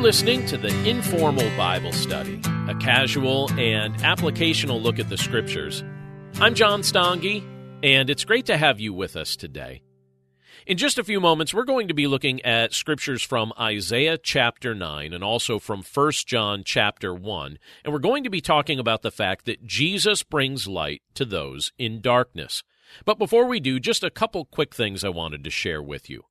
Listening to the Informal Bible Study, a casual and applicational look at the Scriptures. I'm John Stange, and it's great to have you with us today. In just a few moments, we're going to be looking at scriptures from Isaiah chapter 9 and also from 1 John chapter 1. And we're going to be talking about the fact that Jesus brings light to those in darkness. But before we do, just a couple quick things I wanted to share with you.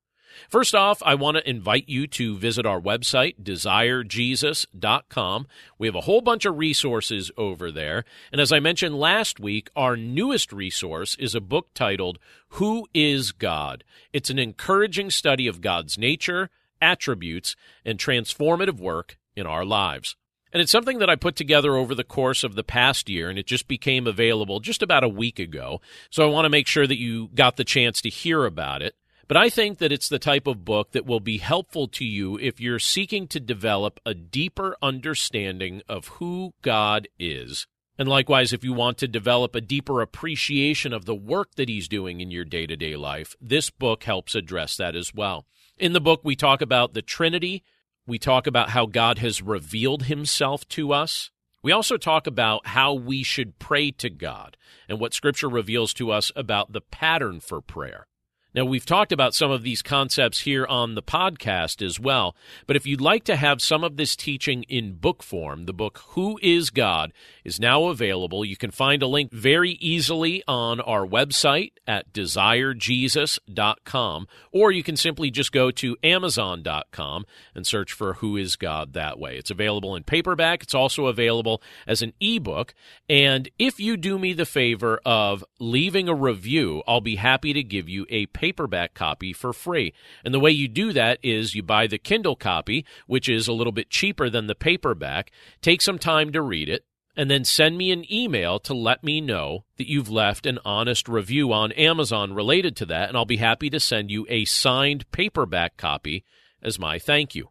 First off, I want to invite you to visit our website, desirejesus.com. We have a whole bunch of resources over there. And as I mentioned last week, our newest resource is a book titled Who is God? It's an encouraging study of God's nature, attributes, and transformative work in our lives. And it's something that I put together over the course of the past year, and it just became available just about a week ago. So I want to make sure that you got the chance to hear about it. But I think that it's the type of book that will be helpful to you if you're seeking to develop a deeper understanding of who God is. And likewise, if you want to develop a deeper appreciation of the work that He's doing in your day to day life, this book helps address that as well. In the book, we talk about the Trinity, we talk about how God has revealed Himself to us. We also talk about how we should pray to God and what Scripture reveals to us about the pattern for prayer. Now, we've talked about some of these concepts here on the podcast as well, but if you'd like to have some of this teaching in book form, the book Who is God is now available. You can find a link very easily on our website at desirejesus.com, or you can simply just go to amazon.com and search for Who is God that way. It's available in paperback, it's also available as an ebook, and if you do me the favor of leaving a review, I'll be happy to give you a paperback copy for free. And the way you do that is you buy the Kindle copy, which is a little bit cheaper than the paperback, take some time to read it, and then send me an email to let me know that you've left an honest review on Amazon related to that, and I'll be happy to send you a signed paperback copy as my thank you.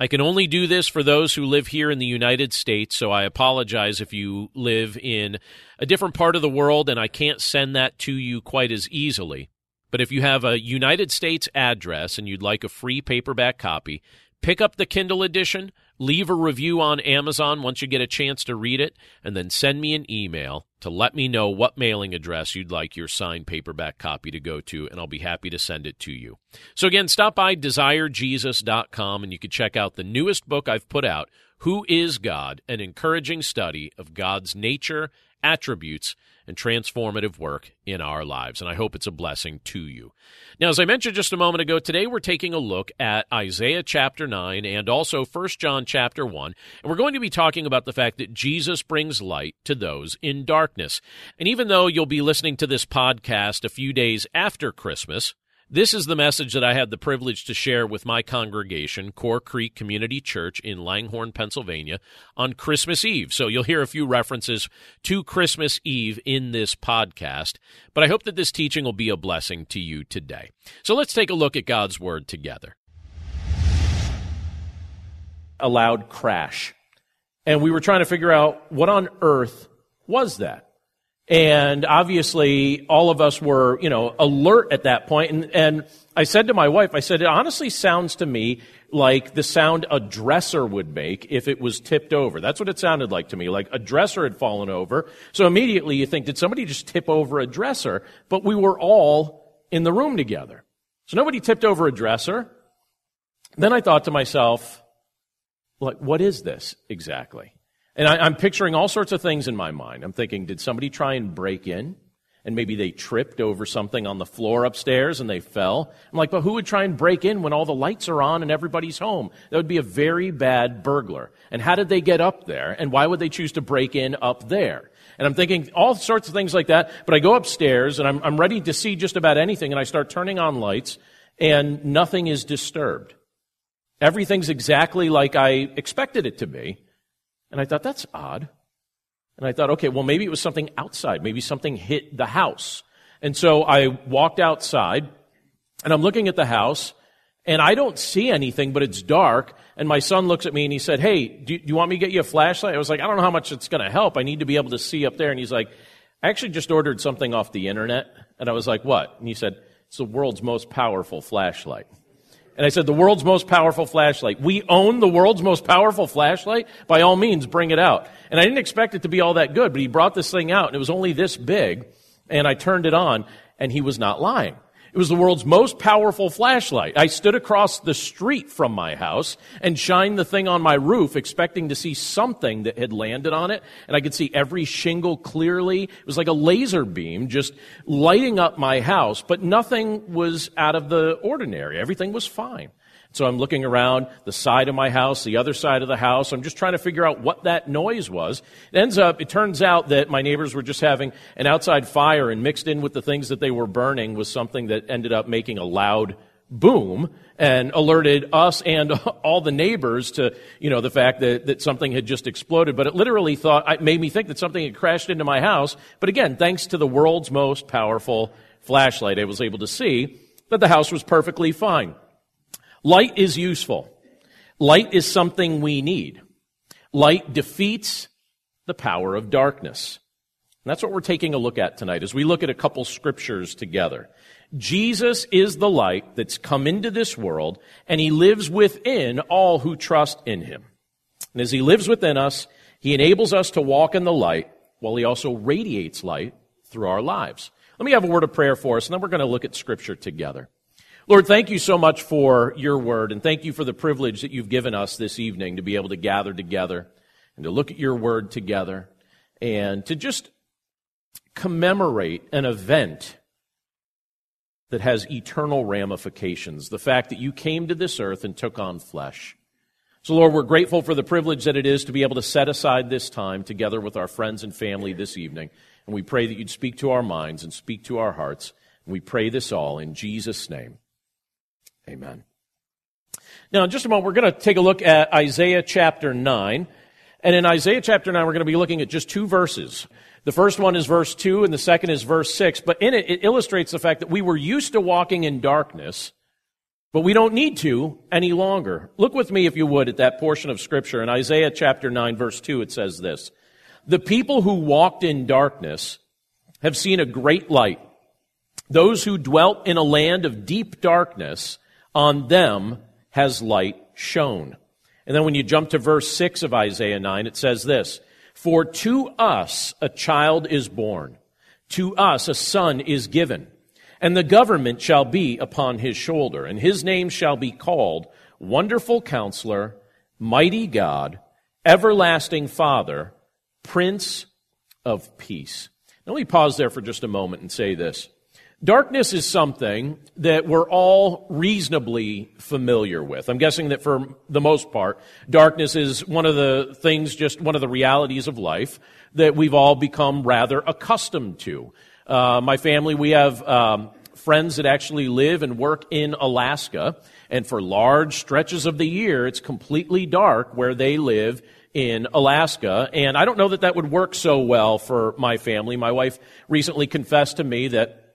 I can only do this for those who live here in the United States, so I apologize if you live in a different part of the world and I can't send that to you quite as easily. But if you have a United States address and you'd like a free paperback copy, pick up the Kindle edition, leave a review on Amazon once you get a chance to read it, and then send me an email to let me know what mailing address you'd like your signed paperback copy to go to, and I'll be happy to send it to you. So, again, stop by desirejesus.com and you can check out the newest book I've put out, Who is God? An encouraging study of God's nature, attributes, and transformative work in our lives. And I hope it's a blessing to you. Now, as I mentioned just a moment ago, today we're taking a look at Isaiah chapter 9 and also 1 John chapter 1. And we're going to be talking about the fact that Jesus brings light to those in darkness. And even though you'll be listening to this podcast a few days after Christmas, this is the message that I had the privilege to share with my congregation, Core Creek Community Church in Langhorne, Pennsylvania, on Christmas Eve. So you'll hear a few references to Christmas Eve in this podcast, but I hope that this teaching will be a blessing to you today. So let's take a look at God's Word together. A loud crash. And we were trying to figure out what on earth was that? And obviously, all of us were, you know, alert at that point. And, and I said to my wife, I said, it honestly sounds to me like the sound a dresser would make if it was tipped over. That's what it sounded like to me, like a dresser had fallen over. So immediately you think, did somebody just tip over a dresser? But we were all in the room together. So nobody tipped over a dresser. Then I thought to myself, like, what is this exactly? And I, am picturing all sorts of things in my mind. I'm thinking, did somebody try and break in? And maybe they tripped over something on the floor upstairs and they fell. I'm like, but who would try and break in when all the lights are on and everybody's home? That would be a very bad burglar. And how did they get up there? And why would they choose to break in up there? And I'm thinking all sorts of things like that. But I go upstairs and I'm, I'm ready to see just about anything and I start turning on lights and nothing is disturbed. Everything's exactly like I expected it to be. And I thought, that's odd. And I thought, okay, well, maybe it was something outside. Maybe something hit the house. And so I walked outside and I'm looking at the house and I don't see anything, but it's dark. And my son looks at me and he said, Hey, do, you want me to get you a flashlight? I was like, I don't know how much it's going to help. I need to be able to see up there. And he's like, I actually just ordered something off the internet. And I was like, What? And he said, It's the world's most powerful flashlight. And I said, the world's most powerful flashlight. We own the world's most powerful flashlight? By all means, bring it out. And I didn't expect it to be all that good, but he brought this thing out and it was only this big. And I turned it on and he was not lying. It was the world's most powerful flashlight. I stood across the street from my house and shined the thing on my roof, expecting to see something that had landed on it. And I could see every shingle clearly. It was like a laser beam just lighting up my house, but nothing was out of the ordinary. Everything was fine. So I'm looking around the side of my house, the other side of the house. I'm just trying to figure out what that noise was. It ends up, it turns out that my neighbors were just having an outside fire and mixed in with the things that they were burning was something that ended up making a loud boom and alerted us and all the neighbors to, you know, the fact that, that something had just exploded. But it literally thought, it made me think that something had crashed into my house. But again, thanks to the world's most powerful flashlight, I was able to see that the house was perfectly fine. Light is useful. Light is something we need. Light defeats the power of darkness. And that's what we're taking a look at tonight as we look at a couple scriptures together. Jesus is the light that's come into this world, and he lives within all who trust in him. And as he lives within us, he enables us to walk in the light while he also radiates light through our lives. Let me have a word of prayer for us, and then we're going to look at scripture together. Lord, thank you so much for your word, and thank you for the privilege that you've given us this evening to be able to gather together and to look at your word together and to just commemorate an event that has eternal ramifications. The fact that you came to this earth and took on flesh. So, Lord, we're grateful for the privilege that it is to be able to set aside this time together with our friends and family this evening. And we pray that you'd speak to our minds and speak to our hearts. And we pray this all in Jesus' name. Amen. Now, in just a moment, we're going to take a look at Isaiah chapter 9. And in Isaiah chapter 9, we're going to be looking at just two verses. The first one is verse 2, and the second is verse 6. But in it, it illustrates the fact that we were used to walking in darkness, but we don't need to any longer. Look with me, if you would, at that portion of Scripture. In Isaiah chapter 9, verse 2, it says this The people who walked in darkness have seen a great light. Those who dwelt in a land of deep darkness, on them has light shone. And then when you jump to verse 6 of Isaiah 9, it says this For to us a child is born, to us a son is given, and the government shall be upon his shoulder, and his name shall be called Wonderful Counselor, Mighty God, Everlasting Father, Prince of Peace. Now, let me pause there for just a moment and say this. Darkness is something that we're all reasonably familiar with. I'm guessing that for the most part, darkness is one of the things, just one of the realities of life that we've all become rather accustomed to. Uh, my family, we have um, friends that actually live and work in Alaska, and for large stretches of the year, it's completely dark where they live in Alaska. And I don't know that that would work so well for my family. My wife recently confessed to me that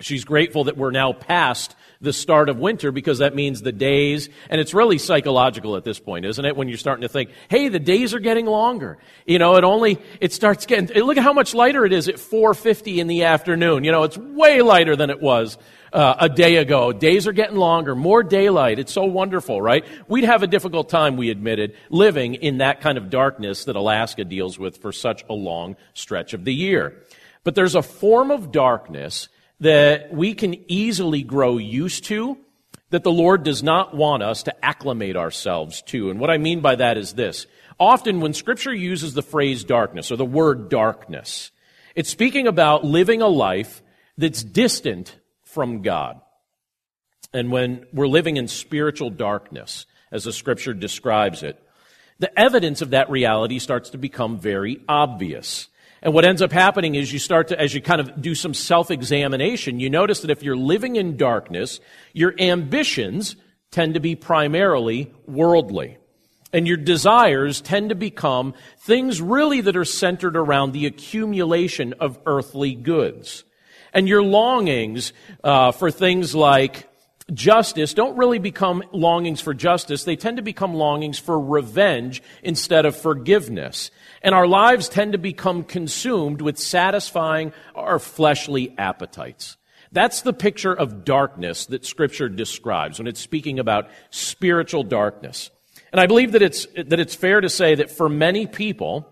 She's grateful that we're now past the start of winter because that means the days, and it's really psychological at this point, isn't it? When you're starting to think, hey, the days are getting longer. You know, it only, it starts getting, look at how much lighter it is at 4.50 in the afternoon. You know, it's way lighter than it was uh, a day ago. Days are getting longer, more daylight. It's so wonderful, right? We'd have a difficult time, we admitted, living in that kind of darkness that Alaska deals with for such a long stretch of the year. But there's a form of darkness that we can easily grow used to that the Lord does not want us to acclimate ourselves to. And what I mean by that is this. Often when scripture uses the phrase darkness or the word darkness, it's speaking about living a life that's distant from God. And when we're living in spiritual darkness, as the scripture describes it, the evidence of that reality starts to become very obvious. And what ends up happening is you start to, as you kind of do some self-examination, you notice that if you're living in darkness, your ambitions tend to be primarily worldly. And your desires tend to become things really that are centered around the accumulation of earthly goods. And your longings uh, for things like justice don't really become longings for justice. They tend to become longings for revenge instead of forgiveness. And our lives tend to become consumed with satisfying our fleshly appetites. That's the picture of darkness that Scripture describes when it's speaking about spiritual darkness. And I believe that it's, that it's fair to say that for many people,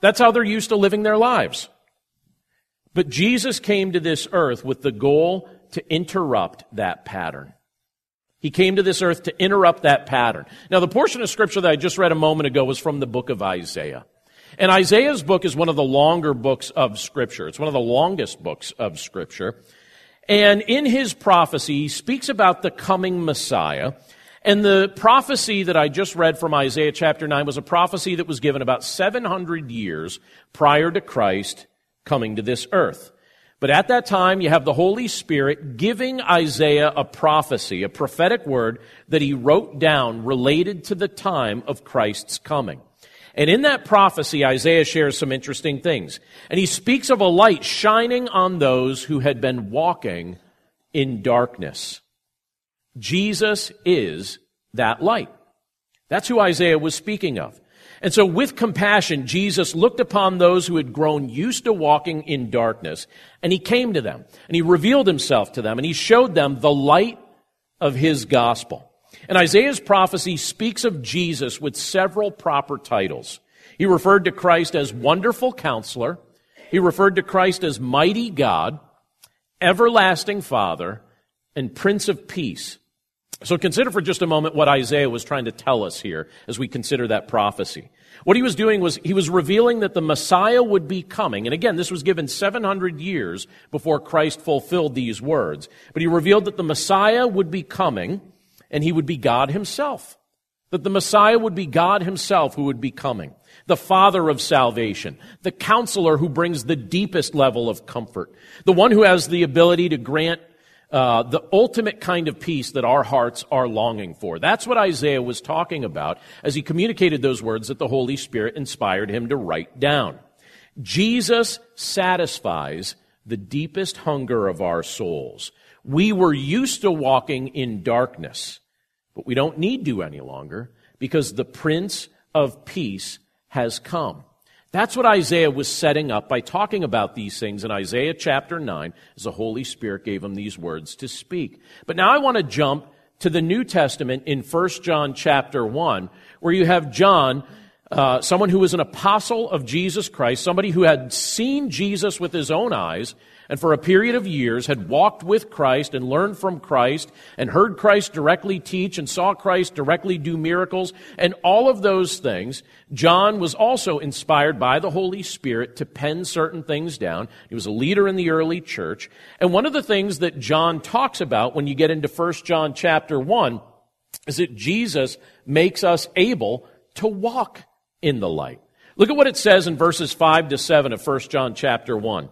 that's how they're used to living their lives. But Jesus came to this earth with the goal to interrupt that pattern. He came to this earth to interrupt that pattern. Now, the portion of scripture that I just read a moment ago was from the book of Isaiah. And Isaiah's book is one of the longer books of scripture. It's one of the longest books of scripture. And in his prophecy, he speaks about the coming Messiah. And the prophecy that I just read from Isaiah chapter 9 was a prophecy that was given about 700 years prior to Christ coming to this earth. But at that time, you have the Holy Spirit giving Isaiah a prophecy, a prophetic word that he wrote down related to the time of Christ's coming. And in that prophecy, Isaiah shares some interesting things. And he speaks of a light shining on those who had been walking in darkness. Jesus is that light. That's who Isaiah was speaking of. And so with compassion, Jesus looked upon those who had grown used to walking in darkness, and he came to them, and he revealed himself to them, and he showed them the light of his gospel. And Isaiah's prophecy speaks of Jesus with several proper titles. He referred to Christ as wonderful counselor. He referred to Christ as mighty God, everlasting Father, and Prince of Peace. So consider for just a moment what Isaiah was trying to tell us here as we consider that prophecy. What he was doing was he was revealing that the Messiah would be coming. And again, this was given 700 years before Christ fulfilled these words. But he revealed that the Messiah would be coming and he would be God himself. That the Messiah would be God himself who would be coming. The Father of salvation. The counselor who brings the deepest level of comfort. The one who has the ability to grant uh, the ultimate kind of peace that our hearts are longing for. That's what Isaiah was talking about as he communicated those words that the Holy Spirit inspired him to write down. Jesus satisfies the deepest hunger of our souls. We were used to walking in darkness, but we don't need to any longer because the Prince of Peace has come. That's what Isaiah was setting up by talking about these things in Isaiah chapter 9 as the Holy Spirit gave him these words to speak. But now I want to jump to the New Testament in 1 John chapter 1 where you have John uh, someone who was an apostle of Jesus Christ, somebody who had seen Jesus with his own eyes, and for a period of years had walked with Christ and learned from Christ and heard Christ directly teach and saw Christ directly do miracles and all of those things, John was also inspired by the Holy Spirit to pen certain things down. He was a leader in the early church. And one of the things that John talks about when you get into 1 John chapter 1 is that Jesus makes us able to walk in the light. Look at what it says in verses 5 to 7 of 1 John chapter 1.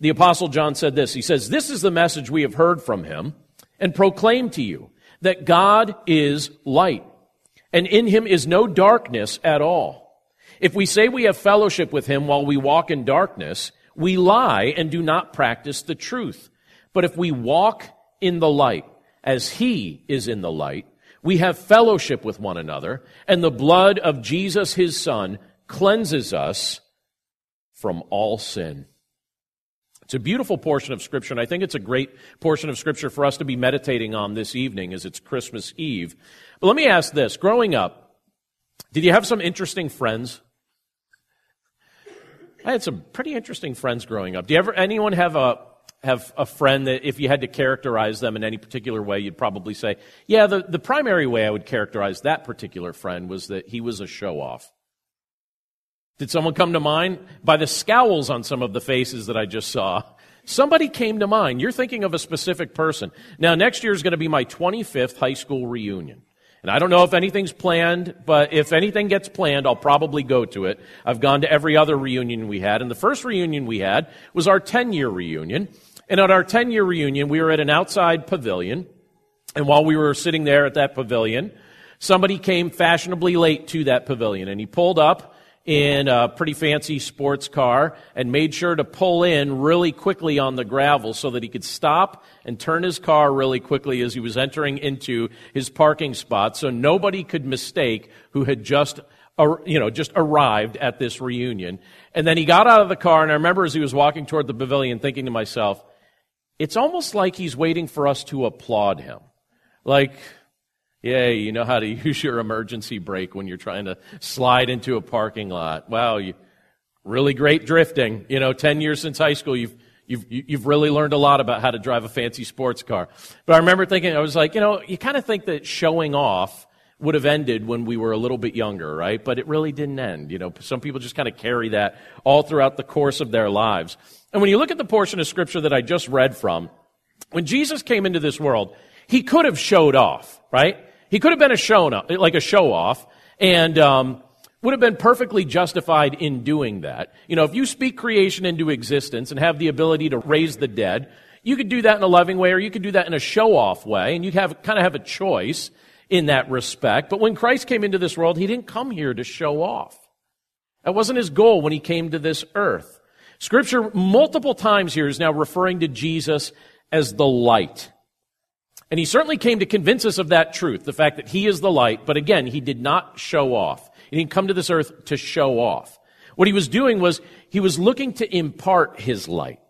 The apostle John said this. He says, This is the message we have heard from him and proclaim to you that God is light and in him is no darkness at all. If we say we have fellowship with him while we walk in darkness, we lie and do not practice the truth. But if we walk in the light as he is in the light, we have fellowship with one another, and the blood of Jesus, his son, cleanses us from all sin. It's a beautiful portion of Scripture, and I think it's a great portion of Scripture for us to be meditating on this evening as it's Christmas Eve. But let me ask this growing up, did you have some interesting friends? I had some pretty interesting friends growing up. Do you ever anyone have a have a friend that if you had to characterize them in any particular way, you'd probably say, yeah, the, the primary way I would characterize that particular friend was that he was a show off. Did someone come to mind? By the scowls on some of the faces that I just saw, somebody came to mind. You're thinking of a specific person. Now, next year is going to be my 25th high school reunion. And I don't know if anything's planned, but if anything gets planned, I'll probably go to it. I've gone to every other reunion we had, and the first reunion we had was our 10 year reunion. And at our 10 year reunion, we were at an outside pavilion. And while we were sitting there at that pavilion, somebody came fashionably late to that pavilion and he pulled up in a pretty fancy sports car and made sure to pull in really quickly on the gravel so that he could stop and turn his car really quickly as he was entering into his parking spot so nobody could mistake who had just you know, just arrived at this reunion. And then he got out of the car, and I remember as he was walking toward the pavilion thinking to myself, it's almost like he's waiting for us to applaud him. Like, yeah, you know how to use your emergency brake when you're trying to slide into a parking lot. Wow, you really great drifting. You know, 10 years since high school, you've You've, you've really learned a lot about how to drive a fancy sports car. But I remember thinking, I was like, you know, you kind of think that showing off would have ended when we were a little bit younger, right? But it really didn't end. You know, some people just kind of carry that all throughout the course of their lives. And when you look at the portion of scripture that I just read from, when Jesus came into this world, he could have showed off, right? He could have been a show, like a show off, and um, would have been perfectly justified in doing that. You know, if you speak creation into existence and have the ability to raise the dead, you could do that in a loving way or you could do that in a show off way, and you have kind of have a choice in that respect. But when Christ came into this world, he didn't come here to show off. That wasn't his goal when he came to this earth. Scripture multiple times here is now referring to Jesus as the light. And he certainly came to convince us of that truth, the fact that he is the light, but again, he did not show off. He didn't come to this earth to show off. What he was doing was he was looking to impart his light.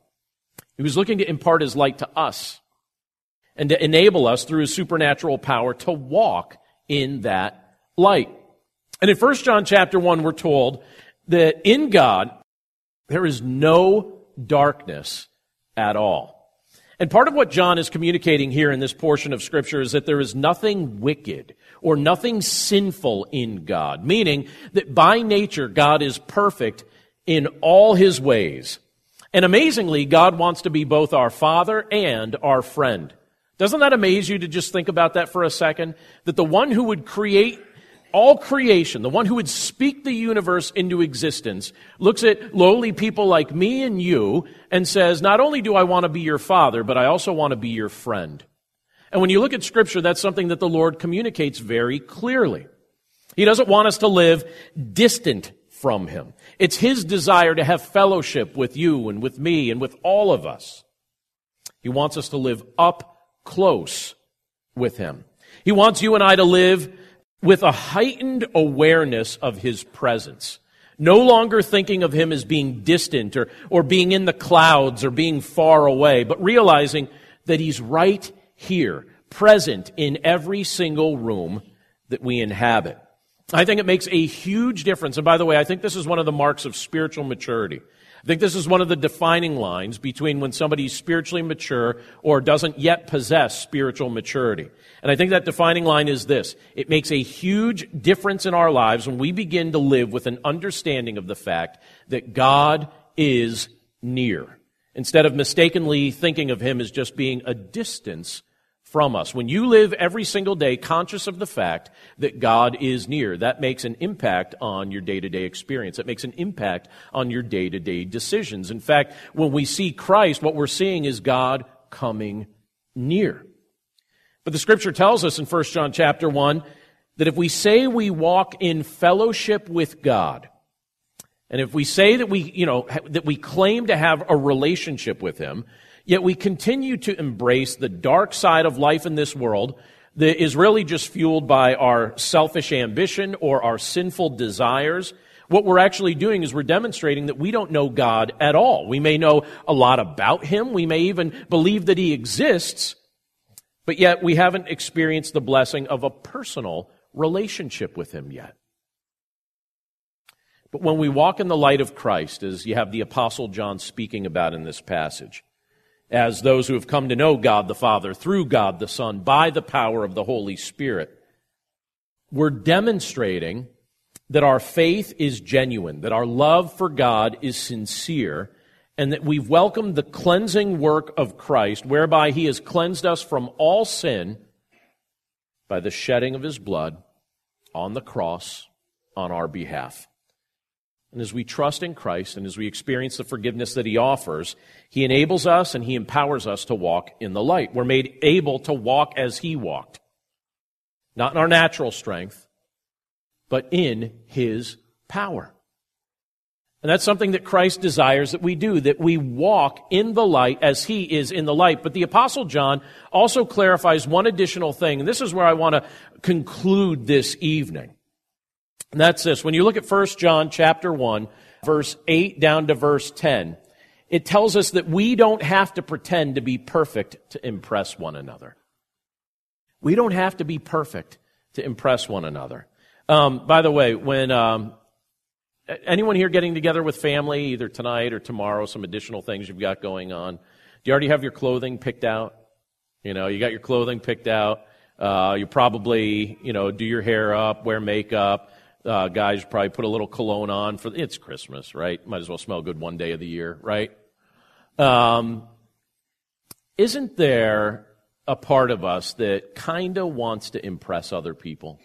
He was looking to impart his light to us and to enable us through his supernatural power to walk in that light. And in 1 John chapter 1, we're told that in God, there is no darkness at all. And part of what John is communicating here in this portion of Scripture is that there is nothing wicked or nothing sinful in God, meaning that by nature God is perfect in all his ways. And amazingly, God wants to be both our Father and our friend. Doesn't that amaze you to just think about that for a second? That the one who would create all creation, the one who would speak the universe into existence, looks at lowly people like me and you and says, Not only do I want to be your father, but I also want to be your friend. And when you look at Scripture, that's something that the Lord communicates very clearly. He doesn't want us to live distant from Him. It's His desire to have fellowship with you and with me and with all of us. He wants us to live up close with Him. He wants you and I to live with a heightened awareness of his presence. No longer thinking of him as being distant or, or being in the clouds or being far away, but realizing that he's right here, present in every single room that we inhabit. I think it makes a huge difference. And by the way, I think this is one of the marks of spiritual maturity. I think this is one of the defining lines between when somebody's spiritually mature or doesn't yet possess spiritual maturity. And I think that defining line is this. It makes a huge difference in our lives when we begin to live with an understanding of the fact that God is near. Instead of mistakenly thinking of Him as just being a distance from us. When you live every single day conscious of the fact that God is near, that makes an impact on your day to day experience. It makes an impact on your day to day decisions. In fact, when we see Christ, what we're seeing is God coming near. But the scripture tells us in 1 John chapter 1 that if we say we walk in fellowship with God, and if we say that we, you know, that we claim to have a relationship with Him, Yet we continue to embrace the dark side of life in this world that is really just fueled by our selfish ambition or our sinful desires. What we're actually doing is we're demonstrating that we don't know God at all. We may know a lot about Him. We may even believe that He exists, but yet we haven't experienced the blessing of a personal relationship with Him yet. But when we walk in the light of Christ, as you have the Apostle John speaking about in this passage, as those who have come to know God the Father through God the Son by the power of the Holy Spirit. We're demonstrating that our faith is genuine, that our love for God is sincere, and that we've welcomed the cleansing work of Christ, whereby He has cleansed us from all sin by the shedding of His blood on the cross on our behalf. And as we trust in Christ and as we experience the forgiveness that He offers, He enables us and He empowers us to walk in the light. We're made able to walk as He walked. Not in our natural strength, but in His power. And that's something that Christ desires that we do, that we walk in the light as He is in the light. But the Apostle John also clarifies one additional thing, and this is where I want to conclude this evening. And that's this. When you look at 1 John chapter 1, verse 8 down to verse 10, it tells us that we don't have to pretend to be perfect to impress one another. We don't have to be perfect to impress one another. Um, by the way, when um, anyone here getting together with family, either tonight or tomorrow, some additional things you've got going on, do you already have your clothing picked out? You know, you got your clothing picked out. Uh, you probably, you know, do your hair up, wear makeup. Uh, guys probably put a little cologne on for it's Christmas, right? Might as well smell good one day of the year, right? Um, isn't there a part of us that kind of wants to impress other people?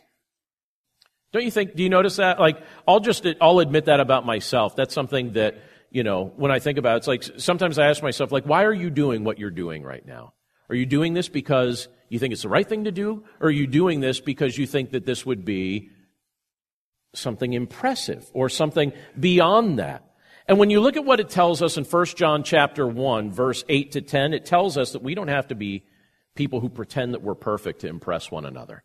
Don't you think? Do you notice that? Like, I'll just, I'll admit that about myself. That's something that, you know, when I think about it, it's like sometimes I ask myself, like, why are you doing what you're doing right now? Are you doing this because you think it's the right thing to do? Or are you doing this because you think that this would be something impressive or something beyond that? And when you look at what it tells us in 1 John chapter 1, verse 8 to 10, it tells us that we don't have to be people who pretend that we're perfect to impress one another.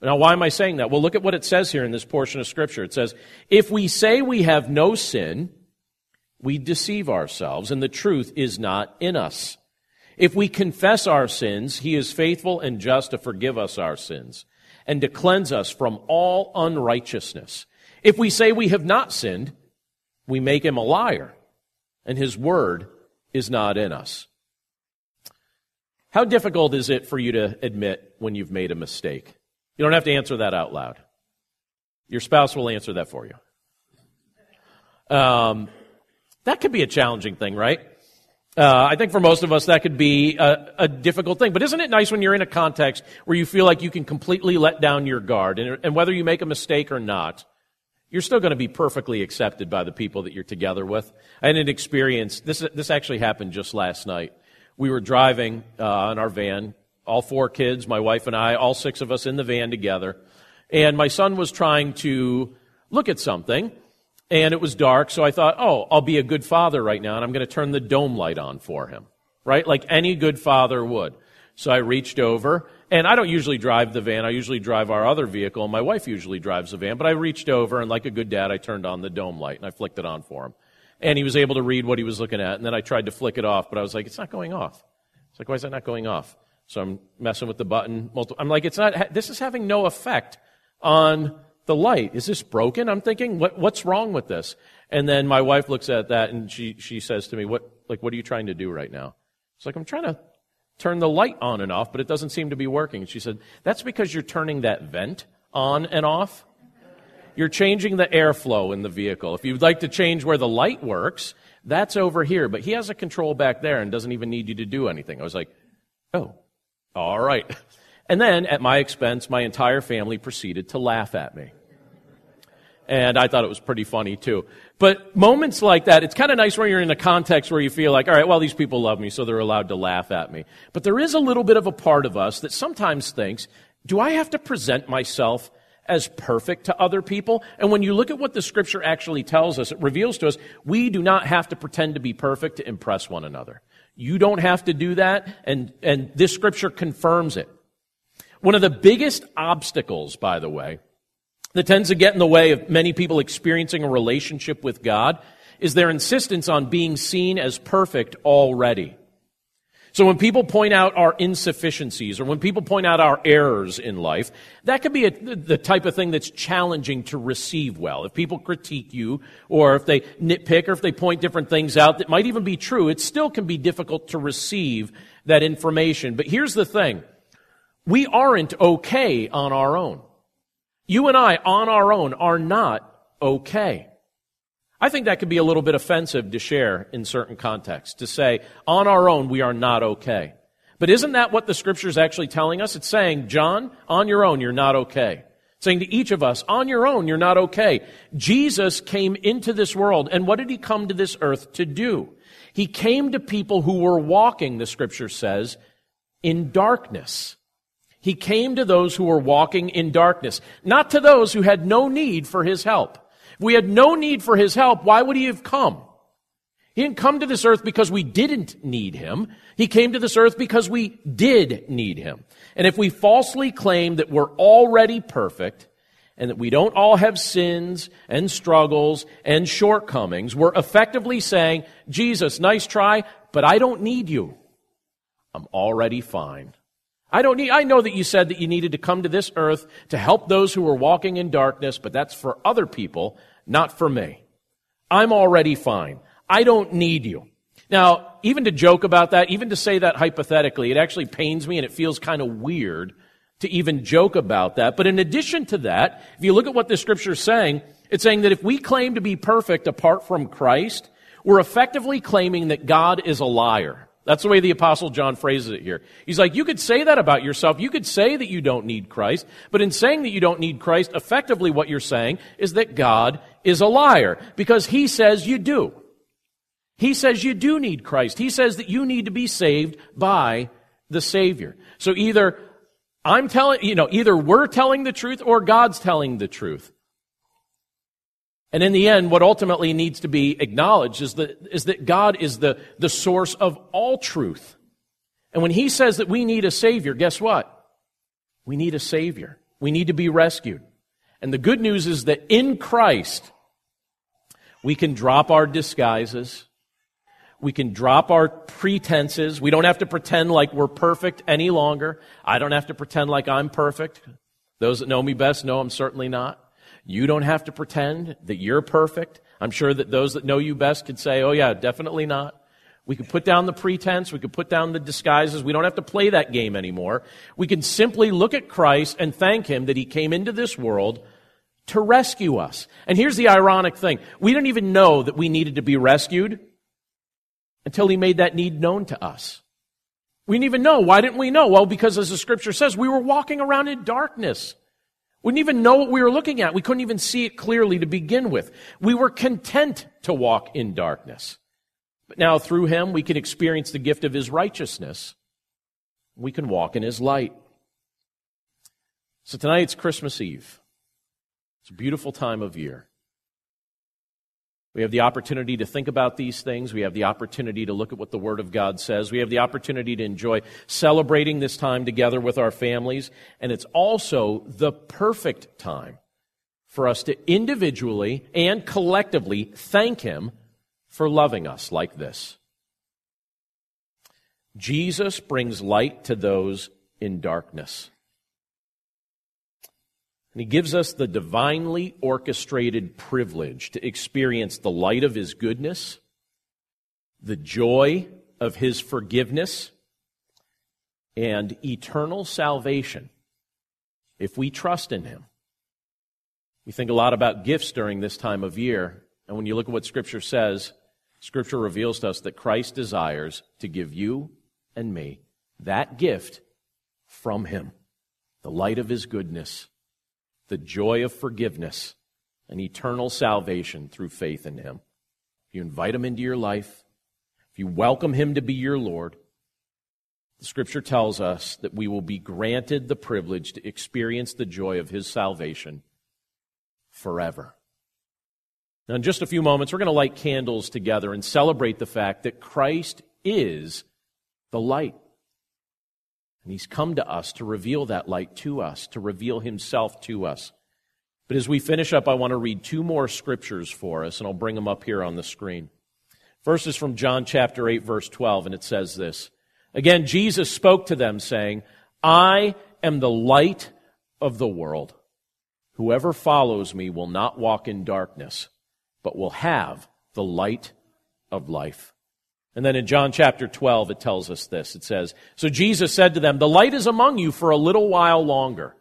Now, why am I saying that? Well, look at what it says here in this portion of Scripture. It says, If we say we have no sin, we deceive ourselves, and the truth is not in us. If we confess our sins, he is faithful and just to forgive us our sins and to cleanse us from all unrighteousness. If we say we have not sinned, we make him a liar, and his word is not in us. How difficult is it for you to admit when you've made a mistake? You don't have to answer that out loud. Your spouse will answer that for you. Um, that could be a challenging thing, right? Uh, I think for most of us that could be a, a, difficult thing. But isn't it nice when you're in a context where you feel like you can completely let down your guard, and, and whether you make a mistake or not, you're still going to be perfectly accepted by the people that you're together with. I had an experience. This this actually happened just last night. We were driving uh, in our van, all four kids, my wife and I, all six of us in the van together, and my son was trying to look at something and it was dark, so I thought, oh, I'll be a good father right now, and I'm going to turn the dome light on for him, right? Like any good father would. So I reached over, and I don't usually drive the van. I usually drive our other vehicle, and my wife usually drives the van. But I reached over, and like a good dad, I turned on the dome light, and I flicked it on for him. And he was able to read what he was looking at, and then I tried to flick it off, but I was like, it's not going off. It's like, why is that not going off? So I'm messing with the button. I'm like, it's not, this is having no effect on the light. Is this broken? I'm thinking, what, what's wrong with this? And then my wife looks at that and she, she says to me, what, like, what are you trying to do right now? It's like, I'm trying to turn the light on and off, but it doesn't seem to be working. And she said, that's because you're turning that vent on and off. You're changing the airflow in the vehicle. If you'd like to change where the light works, that's over here. But he has a control back there and doesn't even need you to do anything. I was like, oh, all right. And then, at my expense, my entire family proceeded to laugh at me and I thought it was pretty funny too. But moments like that, it's kind of nice when you're in a context where you feel like, all right, well, these people love me, so they're allowed to laugh at me. But there is a little bit of a part of us that sometimes thinks, do I have to present myself as perfect to other people? And when you look at what the scripture actually tells us, it reveals to us, we do not have to pretend to be perfect to impress one another. You don't have to do that, and, and this scripture confirms it. One of the biggest obstacles, by the way, that tends to get in the way of many people experiencing a relationship with God is their insistence on being seen as perfect already. So when people point out our insufficiencies or when people point out our errors in life, that could be a, the type of thing that's challenging to receive well. If people critique you or if they nitpick or if they point different things out that might even be true, it still can be difficult to receive that information. But here's the thing. We aren't okay on our own. You and I, on our own, are not okay. I think that could be a little bit offensive to share in certain contexts, to say, on our own, we are not okay. But isn't that what the scripture is actually telling us? It's saying, John, on your own, you're not okay. It's saying to each of us, on your own, you're not okay. Jesus came into this world, and what did he come to this earth to do? He came to people who were walking, the scripture says, in darkness. He came to those who were walking in darkness, not to those who had no need for his help. If we had no need for his help, why would he have come? He didn't come to this earth because we didn't need him. He came to this earth because we did need him. And if we falsely claim that we're already perfect and that we don't all have sins and struggles and shortcomings, we're effectively saying, Jesus, nice try, but I don't need you. I'm already fine. I don't need, I know that you said that you needed to come to this earth to help those who were walking in darkness, but that's for other people, not for me. I'm already fine. I don't need you. Now, even to joke about that, even to say that hypothetically, it actually pains me and it feels kind of weird to even joke about that. But in addition to that, if you look at what the scripture is saying, it's saying that if we claim to be perfect apart from Christ, we're effectively claiming that God is a liar. That's the way the apostle John phrases it here. He's like, you could say that about yourself. You could say that you don't need Christ. But in saying that you don't need Christ, effectively what you're saying is that God is a liar because he says you do. He says you do need Christ. He says that you need to be saved by the Savior. So either I'm telling, you know, either we're telling the truth or God's telling the truth. And in the end, what ultimately needs to be acknowledged is that, is that God is the, the source of all truth. And when He says that we need a Savior, guess what? We need a Savior. We need to be rescued. And the good news is that in Christ, we can drop our disguises. We can drop our pretenses. We don't have to pretend like we're perfect any longer. I don't have to pretend like I'm perfect. Those that know me best know I'm certainly not. You don't have to pretend that you're perfect. I'm sure that those that know you best could say, oh yeah, definitely not. We could put down the pretense. We could put down the disguises. We don't have to play that game anymore. We can simply look at Christ and thank Him that He came into this world to rescue us. And here's the ironic thing. We didn't even know that we needed to be rescued until He made that need known to us. We didn't even know. Why didn't we know? Well, because as the scripture says, we were walking around in darkness. We didn't even know what we were looking at. We couldn't even see it clearly to begin with. We were content to walk in darkness. But now through him, we can experience the gift of his righteousness. We can walk in his light. So tonight it's Christmas Eve. It's a beautiful time of year. We have the opportunity to think about these things. We have the opportunity to look at what the Word of God says. We have the opportunity to enjoy celebrating this time together with our families. And it's also the perfect time for us to individually and collectively thank Him for loving us like this. Jesus brings light to those in darkness. And he gives us the divinely orchestrated privilege to experience the light of his goodness, the joy of his forgiveness, and eternal salvation if we trust in him. We think a lot about gifts during this time of year, and when you look at what Scripture says, Scripture reveals to us that Christ desires to give you and me that gift from him, the light of his goodness the joy of forgiveness and eternal salvation through faith in Him. If you invite Him into your life, if you welcome Him to be your Lord, the Scripture tells us that we will be granted the privilege to experience the joy of His salvation forever. Now, in just a few moments, we're going to light candles together and celebrate the fact that Christ is the light. And he's come to us to reveal that light to us, to reveal himself to us. But as we finish up, I want to read two more scriptures for us, and I'll bring them up here on the screen. First is from John chapter 8, verse 12, and it says this Again, Jesus spoke to them, saying, I am the light of the world. Whoever follows me will not walk in darkness, but will have the light of life. And then in John chapter 12, it tells us this. It says, So Jesus said to them, The light is among you for a little while longer.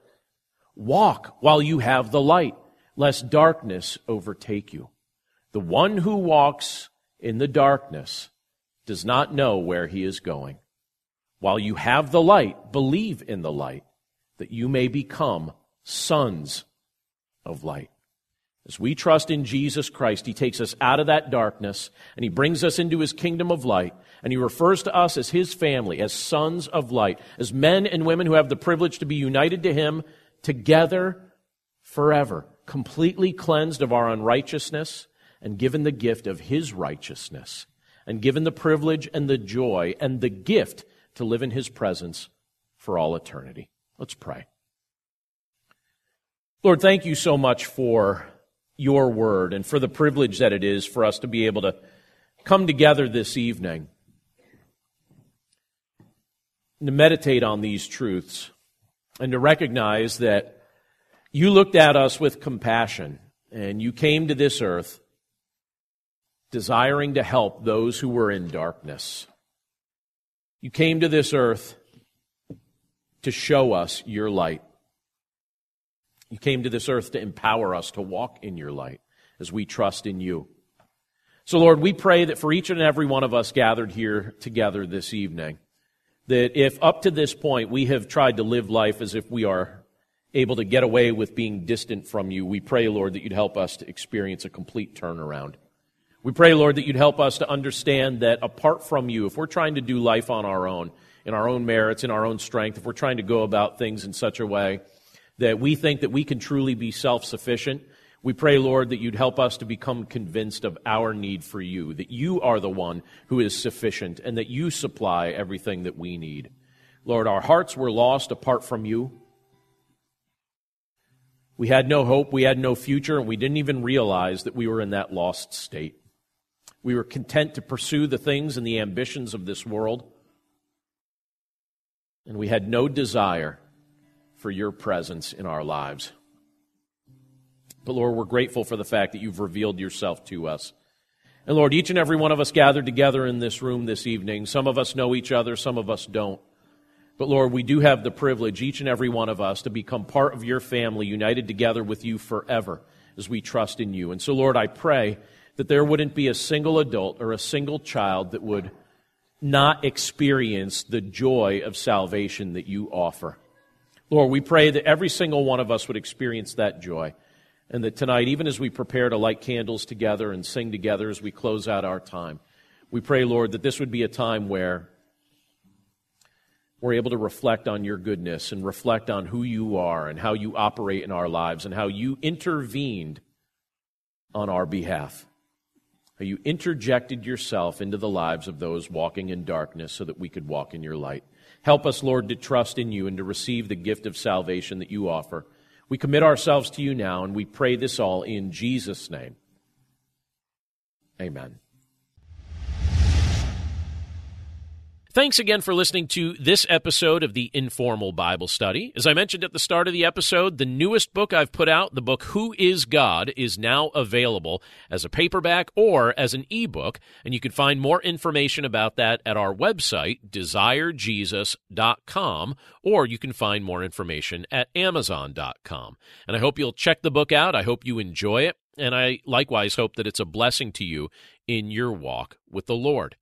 Walk while you have the light, lest darkness overtake you. The one who walks in the darkness does not know where he is going. While you have the light, believe in the light, that you may become sons of light. As we trust in Jesus Christ, He takes us out of that darkness and He brings us into His kingdom of light. And He refers to us as His family, as sons of light, as men and women who have the privilege to be united to Him together forever, completely cleansed of our unrighteousness and given the gift of His righteousness, and given the privilege and the joy and the gift to live in His presence for all eternity. Let's pray. Lord, thank you so much for your word and for the privilege that it is for us to be able to come together this evening to meditate on these truths and to recognize that you looked at us with compassion and you came to this earth desiring to help those who were in darkness. You came to this earth to show us your light. You came to this earth to empower us to walk in your light as we trust in you. So, Lord, we pray that for each and every one of us gathered here together this evening, that if up to this point we have tried to live life as if we are able to get away with being distant from you, we pray, Lord, that you'd help us to experience a complete turnaround. We pray, Lord, that you'd help us to understand that apart from you, if we're trying to do life on our own, in our own merits, in our own strength, if we're trying to go about things in such a way that we think that we can truly be self sufficient, we pray, Lord, that you'd help us to become convinced of our need for you, that you are the one who is sufficient, and that you supply everything that we need. Lord, our hearts were lost apart from you. We had no hope, we had no future, and we didn't even realize that we were in that lost state. We were content to pursue the things and the ambitions of this world, and we had no desire for your presence in our lives. But Lord, we're grateful for the fact that you've revealed yourself to us. And Lord, each and every one of us gathered together in this room this evening, some of us know each other, some of us don't. But Lord, we do have the privilege, each and every one of us, to become part of your family, united together with you forever as we trust in you. And so, Lord, I pray that there wouldn't be a single adult or a single child that would not experience the joy of salvation that you offer. Lord, we pray that every single one of us would experience that joy. And that tonight, even as we prepare to light candles together and sing together as we close out our time, we pray, Lord, that this would be a time where we're able to reflect on your goodness and reflect on who you are and how you operate in our lives and how you intervened on our behalf. How you interjected yourself into the lives of those walking in darkness so that we could walk in your light. Help us, Lord, to trust in you and to receive the gift of salvation that you offer. We commit ourselves to you now, and we pray this all in Jesus' name. Amen. Thanks again for listening to this episode of the Informal Bible Study. As I mentioned at the start of the episode, the newest book I've put out, the book Who is God, is now available as a paperback or as an ebook, and you can find more information about that at our website, desirejesus.com, or you can find more information at amazon.com. And I hope you'll check the book out. I hope you enjoy it, and I likewise hope that it's a blessing to you in your walk with the Lord.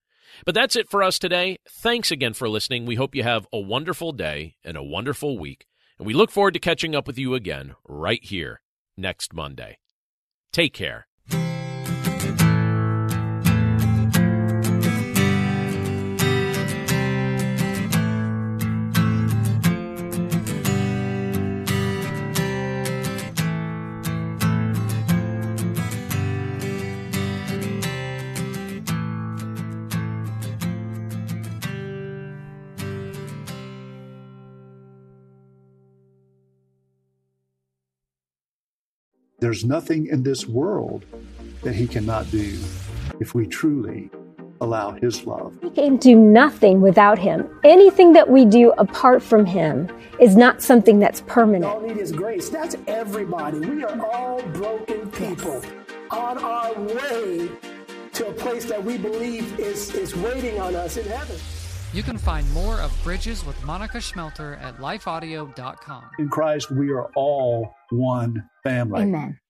But that's it for us today. Thanks again for listening. We hope you have a wonderful day and a wonderful week. And we look forward to catching up with you again right here next Monday. Take care. There's nothing in this world that he cannot do if we truly allow his love. We can do nothing without him. Anything that we do apart from him is not something that's permanent. All need is grace. That's everybody. We are all broken people on our way to a place that we believe is, is waiting on us in heaven. You can find more of Bridges with Monica Schmelter at lifeaudio.com. In Christ, we are all one family. Amen.